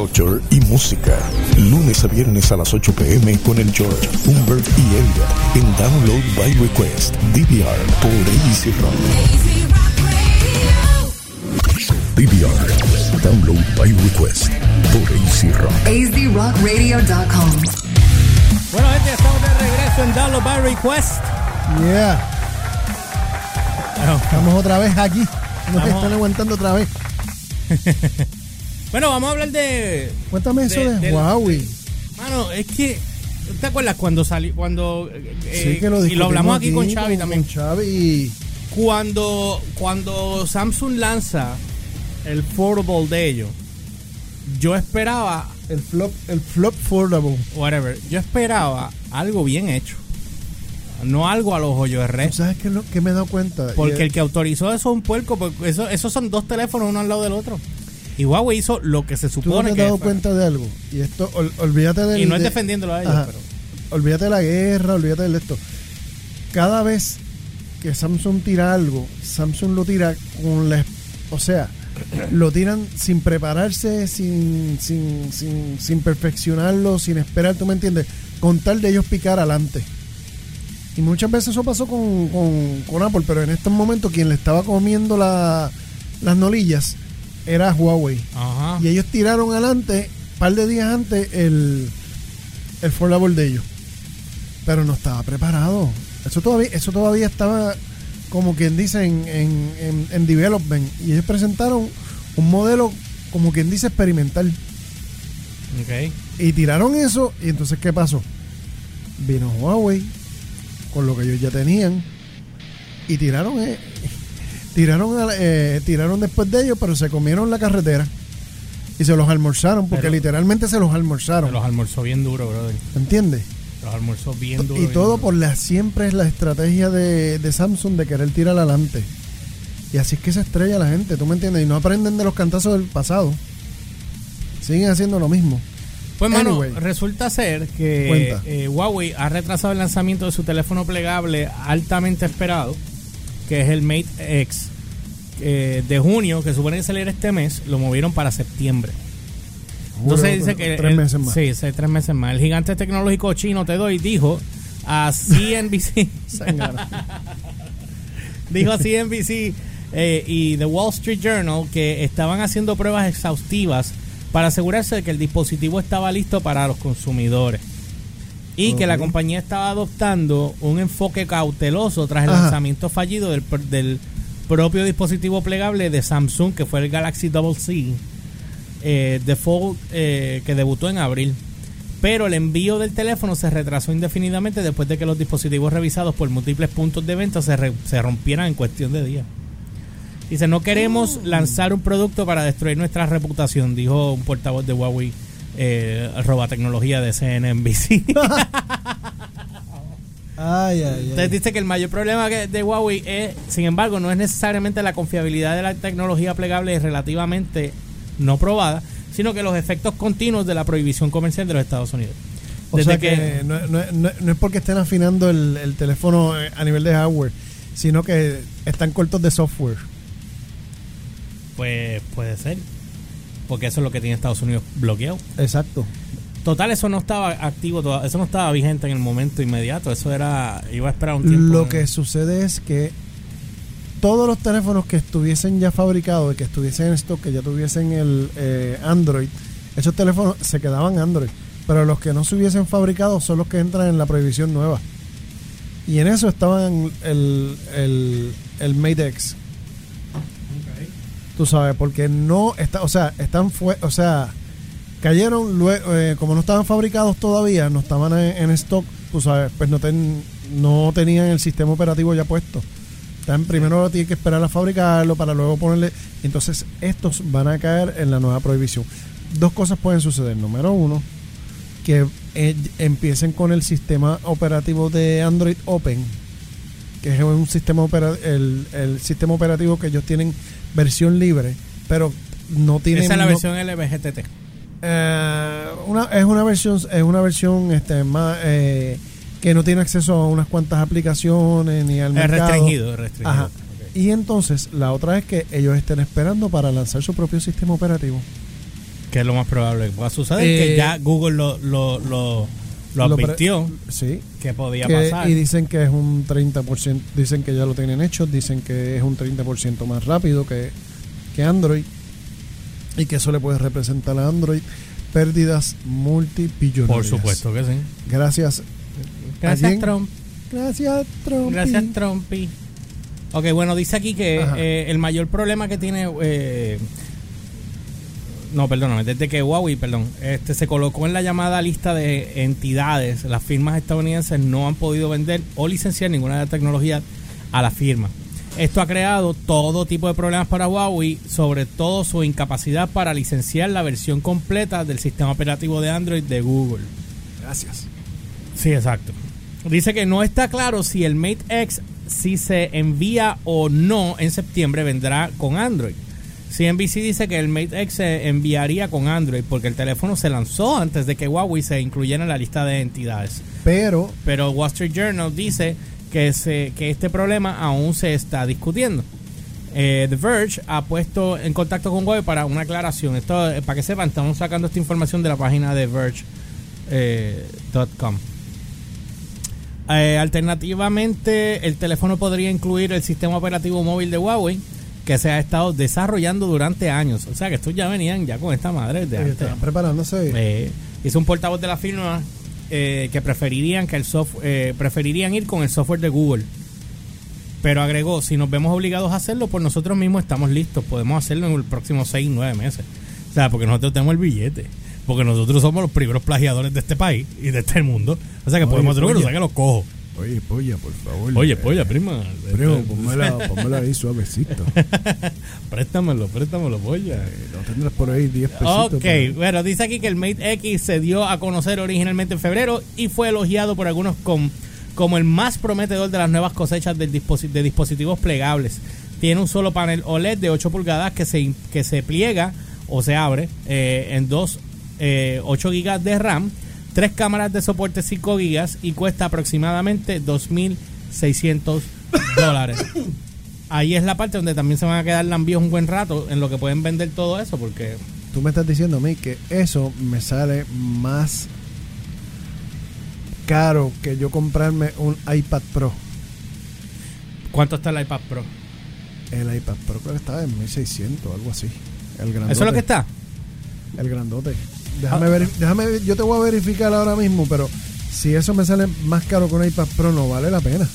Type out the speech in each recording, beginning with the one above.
culture y música. Lunes a viernes a las 8 pm con el George, Humbert y Elliot en Download by Request, DVR por AC Rock. DVR, Download by Request por AC Rock. azrockradio.com. Bueno, gente, estamos de regreso en Download by Request. Yeah. Estamos otra vez aquí. Nos están aguantando otra vez. Bueno, vamos a hablar de. Cuéntame eso De- Huawei. Mano, es que. ¿Te acuerdas cuando salió? Cuando. eh, sí, que lo y lo hablamos aquí con Xavi también. Con Xavi Cuando, cuando Samsung lanza el foldable de ellos, yo esperaba, el flop, el flop foldable. whatever, yo esperaba algo bien hecho. No algo a los hoyos de red. ¿Tú sabes qué es lo que me he dado cuenta? Porque Y- el que autorizó eso es un puerco, porque eso, esos son dos teléfonos uno al lado del otro. Y Huawei hizo lo que se Tú no supone te has que dado cuenta de algo. Y esto, ol- olvídate del. Y no es de- defendiéndolo a ellos, Ajá. pero. Olvídate de la guerra, olvídate de esto. Cada vez que Samsung tira algo, Samsung lo tira con la. O sea, lo tiran sin prepararse, sin, sin, sin, sin perfeccionarlo, sin esperar, ¿tú me entiendes? Con tal de ellos picar adelante. Y muchas veces eso pasó con, con, con Apple, pero en estos momentos quien le estaba comiendo la- las nolillas era Huawei. Ajá. Y ellos tiraron adelante, un par de días antes, el, el foldable de ellos. Pero no estaba preparado. Eso todavía, eso todavía estaba, como quien dice, en, en, en, en development. Y ellos presentaron un modelo, como quien dice, experimental. Ok. Y tiraron eso, y entonces, ¿qué pasó? Vino Huawei, con lo que ellos ya tenían, y tiraron, eh, tiraron, a eh, tiraron después de ellos, pero se comieron la carretera. Y se los almorzaron, porque Pero- literalmente se los Se almorzaron. los almorzó bien duro, brother. ¿Entiendes? Los almorzó bien duro. Y bien todo duro. por la siempre es la estrategia de, de Samsung de querer tirar adelante. Y así es que se estrella la gente, ¿tú me entiendes? Y no aprenden de los cantazos del pasado. Siguen haciendo lo mismo. Pues, mano, Anyway. resulta ser que eh, Huawei ha retrasado el lanzamiento de su teléfono plegable altamente esperado, que es el Mate X, eh, de junio, que supone que salir este mes, lo movieron para septiembre. Entonces dice que... tres el- meses más. Sí, tres meses más. El gigante tecnológico chino, te doy, dijo a CNBC... Dijo CNBC eh, y The Wall Street Journal que estaban haciendo pruebas exhaustivas para asegurarse de que el dispositivo estaba listo para los consumidores y que la compañía estaba adoptando un enfoque cauteloso tras el Ajá. lanzamiento fallido del, pr- del propio dispositivo plegable de Samsung que fue el Galaxy Double C eh, de Fold eh, que debutó en abril pero el envío del teléfono se retrasó indefinidamente después de que los dispositivos revisados por múltiples puntos de venta se, re- se rompieran en cuestión de días. Dice, no queremos lanzar un producto para destruir nuestra reputación, dijo un portavoz de Huawei, eh, arroba tecnología de CNNBC. Ay, ay, ay. Entonces dice que el mayor problema de Huawei es, sin embargo, no es necesariamente la confiabilidad de la tecnología plegable relativamente no probada, sino que los efectos continuos de la prohibición comercial de los Estados Unidos. O Desde sea que, no, no- no- no es porque estén afinando el, el teléfono eh, a nivel de hardware, sino que están cortos de software. Pues puede ser. Porque eso es lo que tiene Estados Unidos bloqueado. Exacto. Total, eso no estaba activo, toda- eso no estaba vigente en el momento inmediato. Eso era, iba a esperar un tiempo. Lo que sucede es que todos los teléfonos que estuviesen ya fabricados y que estuviesen en stock, que ya tuviesen el eh, Android, esos teléfonos se quedaban Android. Pero los que no se hubiesen fabricado son los que entran en la prohibición nueva. Y en eso estaban el, el, el Mate X. Tú sabes, porque no está, o sea, están fue, o sea, cayeron luego, eh, como no estaban fabricados todavía, no estaban en, stock, tú sabes, pues no, ten- no tenían el sistema operativo ya puesto. Están, primero tienen que esperar a fabricarlo para luego ponerle. Entonces, estos van a caer en la nueva prohibición. Dos cosas pueden suceder. Número uno, que eh, empiecen con el sistema operativo de Android Open, que es un sistema opera- el, el sistema operativo que ellos tienen versión libre, pero no tienen Esa es la no- versión LBGTT. eh, una, es una versión es una versión este más eh, que no tiene acceso a unas cuantas aplicaciones ni al Es mercado. restringido, es restringido. Ajá. Y entonces la otra es que ellos estén esperando para lanzar su propio sistema operativo. Que es lo más probable que pueda suceder. Eh, que ya Google lo, lo, lo, lo advirtió Sí. que podía Que- pasar. y dicen que es un 30%, dicen que ya lo tienen hecho, dicen que es un 30% más rápido que, que Android y que eso le puede representar a Android pérdidas multibillonarias. Por supuesto que sí. Gracias. Gracias, Trump. Gracias, Trump. Gracias, Trumpy. Ok, bueno, dice aquí que eh, el mayor problema que tiene. eh, no, perdóname, desde que Huawei, perdón, este se colocó en la llamada lista de entidades, las firmas estadounidenses no han podido vender o licenciar ninguna de las tecnologías a la firma. Esto ha creado todo tipo de problemas para Huawei, sobre todo su incapacidad para licenciar la versión completa del sistema operativo de Android de Google. Gracias. Sí, exacto. Dice que no está claro si el Mate X, si se envía o no en septiembre, vendrá con Android. CNBC dice que el Mate X se enviaría con Android porque el teléfono se lanzó antes de que Huawei se incluyera en la lista de entidades. Pero, Pero Wall Street Journal dice que, se, que este problema aún se está discutiendo. Eh, The Verge ha puesto en contacto con Huawei para una aclaración. Esto, eh, para que sepan, estamos sacando esta información de la página de Verge.com. Eh, alternativamente, el teléfono podría incluir el sistema operativo móvil de Huawei que se ha estado desarrollando durante años. O sea que estos ya venían ya con esta madre de eh, antes. estaban preparándose. Eh, hizo un portavoz de la firma eh, que preferirían que el software preferirían ir con el software de Google. Pero agregó, si nos vemos obligados a hacerlo, por nosotros mismos estamos listos. Podemos hacerlo en los próximos 6, 9 meses. O sea, porque nosotros tenemos el billete. Porque nosotros somos los primeros plagiadores de este país y de este mundo. O sea que podemos hacerlo, que oye. lo saque los cojo. Oye, polla, por favor. Oye, polla, prima. Primo, pónmela, pónmela ahí suavecito. préstamelo, préstamelo, polla. No tendrás por ahí 10 pesitos. Ok, pero- bueno, dice aquí que el Mate X se dio a conocer originalmente en febrero y fue elogiado por algunos con- como el más prometedor de las nuevas cosechas del disposi- de dispositivos plegables. Tiene un solo panel OLED de 8 pulgadas que se, que se pliega o se abre eh, en dos eh, 8 GB de RAM, tres cámaras de soporte 5 GB y cuesta aproximadamente 2.600 dólares. Ahí es la parte donde también se van a quedar lambios un buen rato en lo que pueden vender todo eso porque Tú me estás diciendo a mí que eso me sale más caro que yo comprarme un iPad Pro. ¿Cuánto está el iPad Pro? El iPad Pro creo que estaba en 1600, algo así. El grandote. ¿Eso es lo que está? El grandote. Déjame Ah. ver, déjame ver- yo te voy a verificar ahora mismo, pero si eso me sale más caro que un iPad Pro, no vale la pena.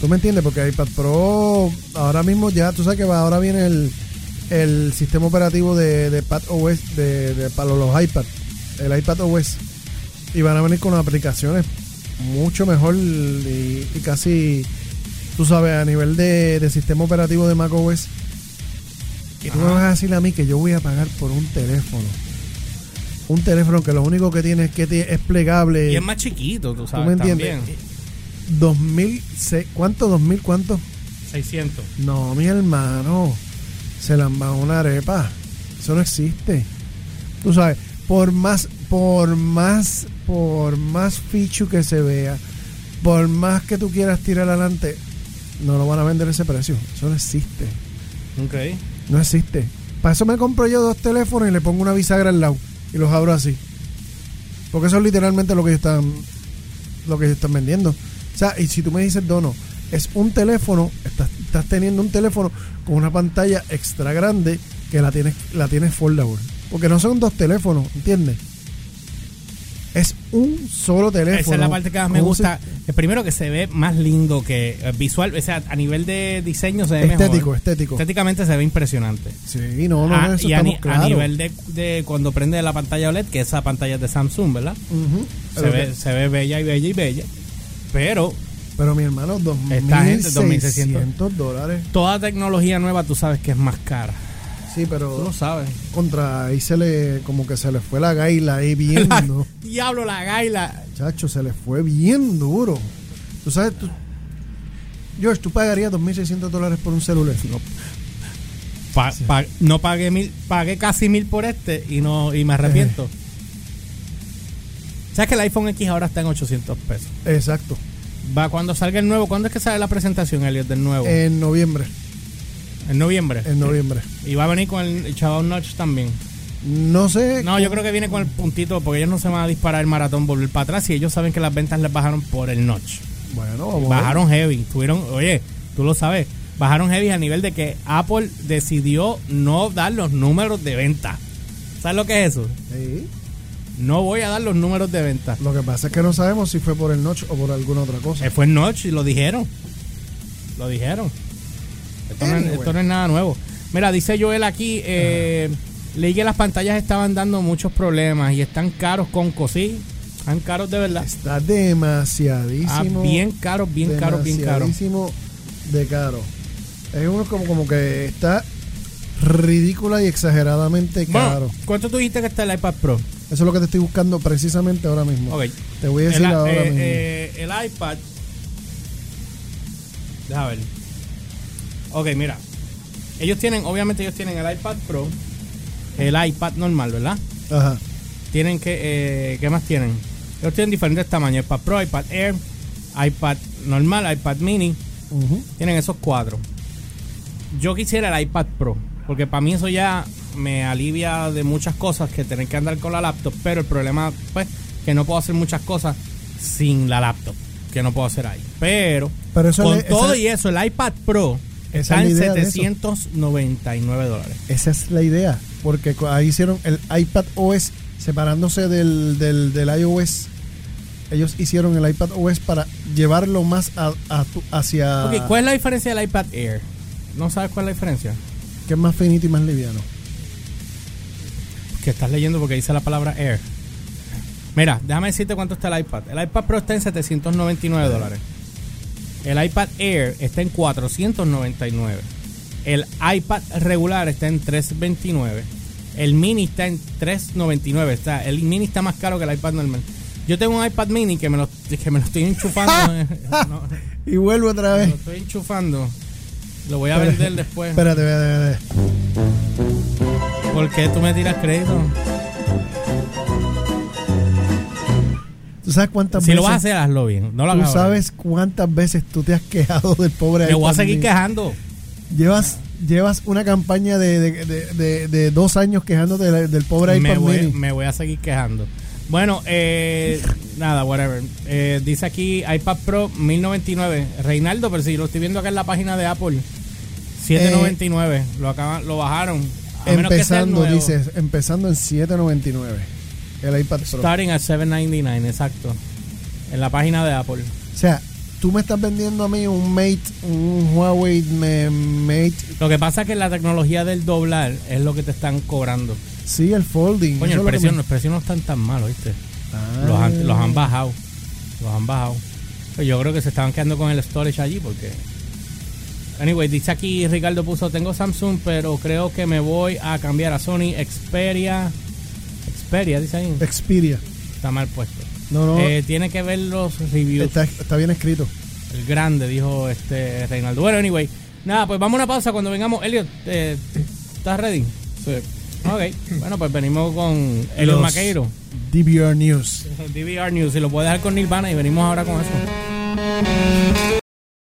¿Tú me entiendes? Porque iPad Pro, ahora mismo ya, tú sabes que va, ahora viene el, el sistema operativo de, de Pad OS, de, de- para los iPad, el iPad OS. Y van a venir con aplicaciones mucho mejor y, y casi, tú sabes, a nivel de, de sistema operativo de Mac OS. Y tú me vas a decir a mí que yo voy a pagar por un teléfono. Un teléfono que lo único que tiene es que es plegable. Y es más chiquito, tú ¿Tú sabes. me entiendes? También. 2000, se- ¿cuánto? ¿2000 cuánto? 600. No, mi hermano. Se la va una arepa. Eso no existe. Tú sabes, por más, por más, por más fichu que se vea, por más que tú quieras tirar adelante, no lo van a vender a ese precio. Eso no existe. Ok. No existe. Para eso me compro yo dos teléfonos y le pongo una bisagra al lado y los abro así. Porque eso es literalmente lo que están lo que están vendiendo. O sea, y si tú me dices, Dono, es un teléfono, estás, estás teniendo un teléfono con una pantalla extra grande que la tienes la tienes foldable. Porque no son dos teléfonos, ¿entiendes? Es un solo teléfono. Esa es la parte que más me gusta. El primero que se ve más lindo que eh, visual, o sea, a nivel de diseño se ve Estético, mejor. estético. Estéticamente se ve impresionante. Sí, no, no, Ah, eso y a, ni- a nivel de, de cuando prende la pantalla OLED, que esa pantalla es de Samsung, ¿verdad? Se ve, se ve bella y bella y bella. Pero Pero mi hermano, Esta gente, 2.600 dólares. toda tecnología nueva tú sabes que es más cara. Sí, Tú pero lo sabes. contra ahí se le, como que se le fue la gaila ahí bien. Diablo, la gaila. Chacho, se le fue bien duro. Tú sabes, tú, George, tú pagarías 2.600 dólares por un celular. No, Pa- pa- no pagué mil, pagué casi mil por este y no y me arrepiento. ¿Sabes que el iPhone X ahora está en 800 pesos? Exacto. Va cuando salga el nuevo. ¿Cuándo es que sale la presentación, Elliot, del nuevo? En noviembre. En noviembre. En noviembre. Y va a venir con el, chaval Notch también. No sé. No, yo creo que viene con el puntito, porque ellos no se van a disparar el maratón, volver para atrás, y ellos saben que las ventas les bajaron por el notch. Bueno, vamos. Bajaron heavy. Tuvieron, oye, tú lo sabes, bajaron heavy a nivel de que Apple decidió no dar los números de venta. ¿Sabes lo que es eso? Sí. No voy a dar los números de venta. Lo que pasa es que no sabemos si fue por el notch o por alguna otra cosa. Eh, fue el notch y lo dijeron. Lo dijeron. Esto, no, es, Anyway. esto no es nada nuevo. Mira, dice Joel aquí, eh, leí que las pantallas estaban dando muchos problemas y están caros con sí. Están caros de verdad. Está demasiadísimo. Ah, bien caros, bien caros, bien caros. demasiadísimo de caro. Es uno como, como que está ridícula y exageradamente caro. Bueno, ¿cuánto tú dijiste que está el iPad Pro? Eso es lo que te estoy buscando precisamente ahora mismo. Ok. Te voy a decir el, ahora eh, mismo. eh, el iPad. Deja ver. Ok, mira. Ellos tienen, obviamente ellos tienen el iPad Pro, el iPad normal, ¿verdad? Ajá. Tienen que, eh, ¿qué más tienen? Ellos tienen diferentes tamaños, iPad Pro, iPad Air, iPad normal, iPad mini. Tienen esos cuatro. Yo quisiera el iPad Pro, porque para mí eso ya me alivia de muchas cosas que tener que andar con la laptop, pero el problema pues que no puedo hacer muchas cosas sin la laptop, que no puedo hacer ahí. Pero, Pero eso con le- todo y eso, el iPad Pro Esa está en idea de eso. 799 dólares. Esa es la idea. Porque ahí hicieron el iPad OS separándose del, del, del iOS. Ellos hicieron el iPad OS para llevarlo más a, a tu- hacia. Ok, ¿cuál es la diferencia del iPad Air? ¿No sabes cuál es la diferencia? que es más finito y más liviano. que estás leyendo porque dice la palabra Air. Mira, déjame decirte cuánto está el iPad. El iPad Pro está en 799 dólares. El iPad Air está en 499. El iPad regular está en 329. El mini está en 399. Está, el mini está más caro que el iPad normal. Yo tengo un iPad mini que me lo, que me lo estoy enchufando. No, Y vuelvo otra me vez. lo estoy enchufando. Lo voy a vender después. Espérate, espérate, espérate. ¿Por qué tú me tiras crédito? ¿Tú sabes cuántas Si veces? lo vas a hacer, hazlo bien. No lo ¿Tú ahora. sabes cuántas veces tú te has quejado del pobre Me voy a seguir quejando. Llevas, llevas una campaña de, de, de, de- dos años quejándote del, del pobre Me iPad voy, mini. me voy a seguir quejando. Bueno, eh, nada, whatever. Eh, dice aquí iPad Pro 1099. Reinaldo, pero si lo estoy viendo acá en la página de Apple, 799. lo acaban, lo bajaron. A menos que sea el Empezando, nuevo. dices, empezando en 7.99. El iPad Pro. Starting at 799, exacto. En la página de Apple. O sea, tú me estás vendiendo a mí un Mate, un Huawei Mate. Lo que pasa es que la tecnología del doblar es lo que te están cobrando. Sí, el folding. Coño, el precio, me- los precios no están tan malos, ¿viste? Ah. Los han, los han bajado. Los han bajado. Pues yo creo que se estaban quedando con el storage allí porque. Anyway, dice aquí Ricardo puso: Tengo Samsung, pero creo que me voy a cambiar a Sony Xperia. Xperia, dice ahí. Xperia. Está mal puesto. No, no. Eh, tiene que ver los reviews. está, está bien escrito. El grande, dijo este Reinaldo. Bueno, anyway. Nada, pues vamos a una pausa cuando vengamos. Elliot, eh, ¿estás ready? Sí. Ok. Bueno, pues venimos con Elliot Maqueiro. DVR News. DVR News. Y lo puede dejar con Nirvana y venimos ahora con eso.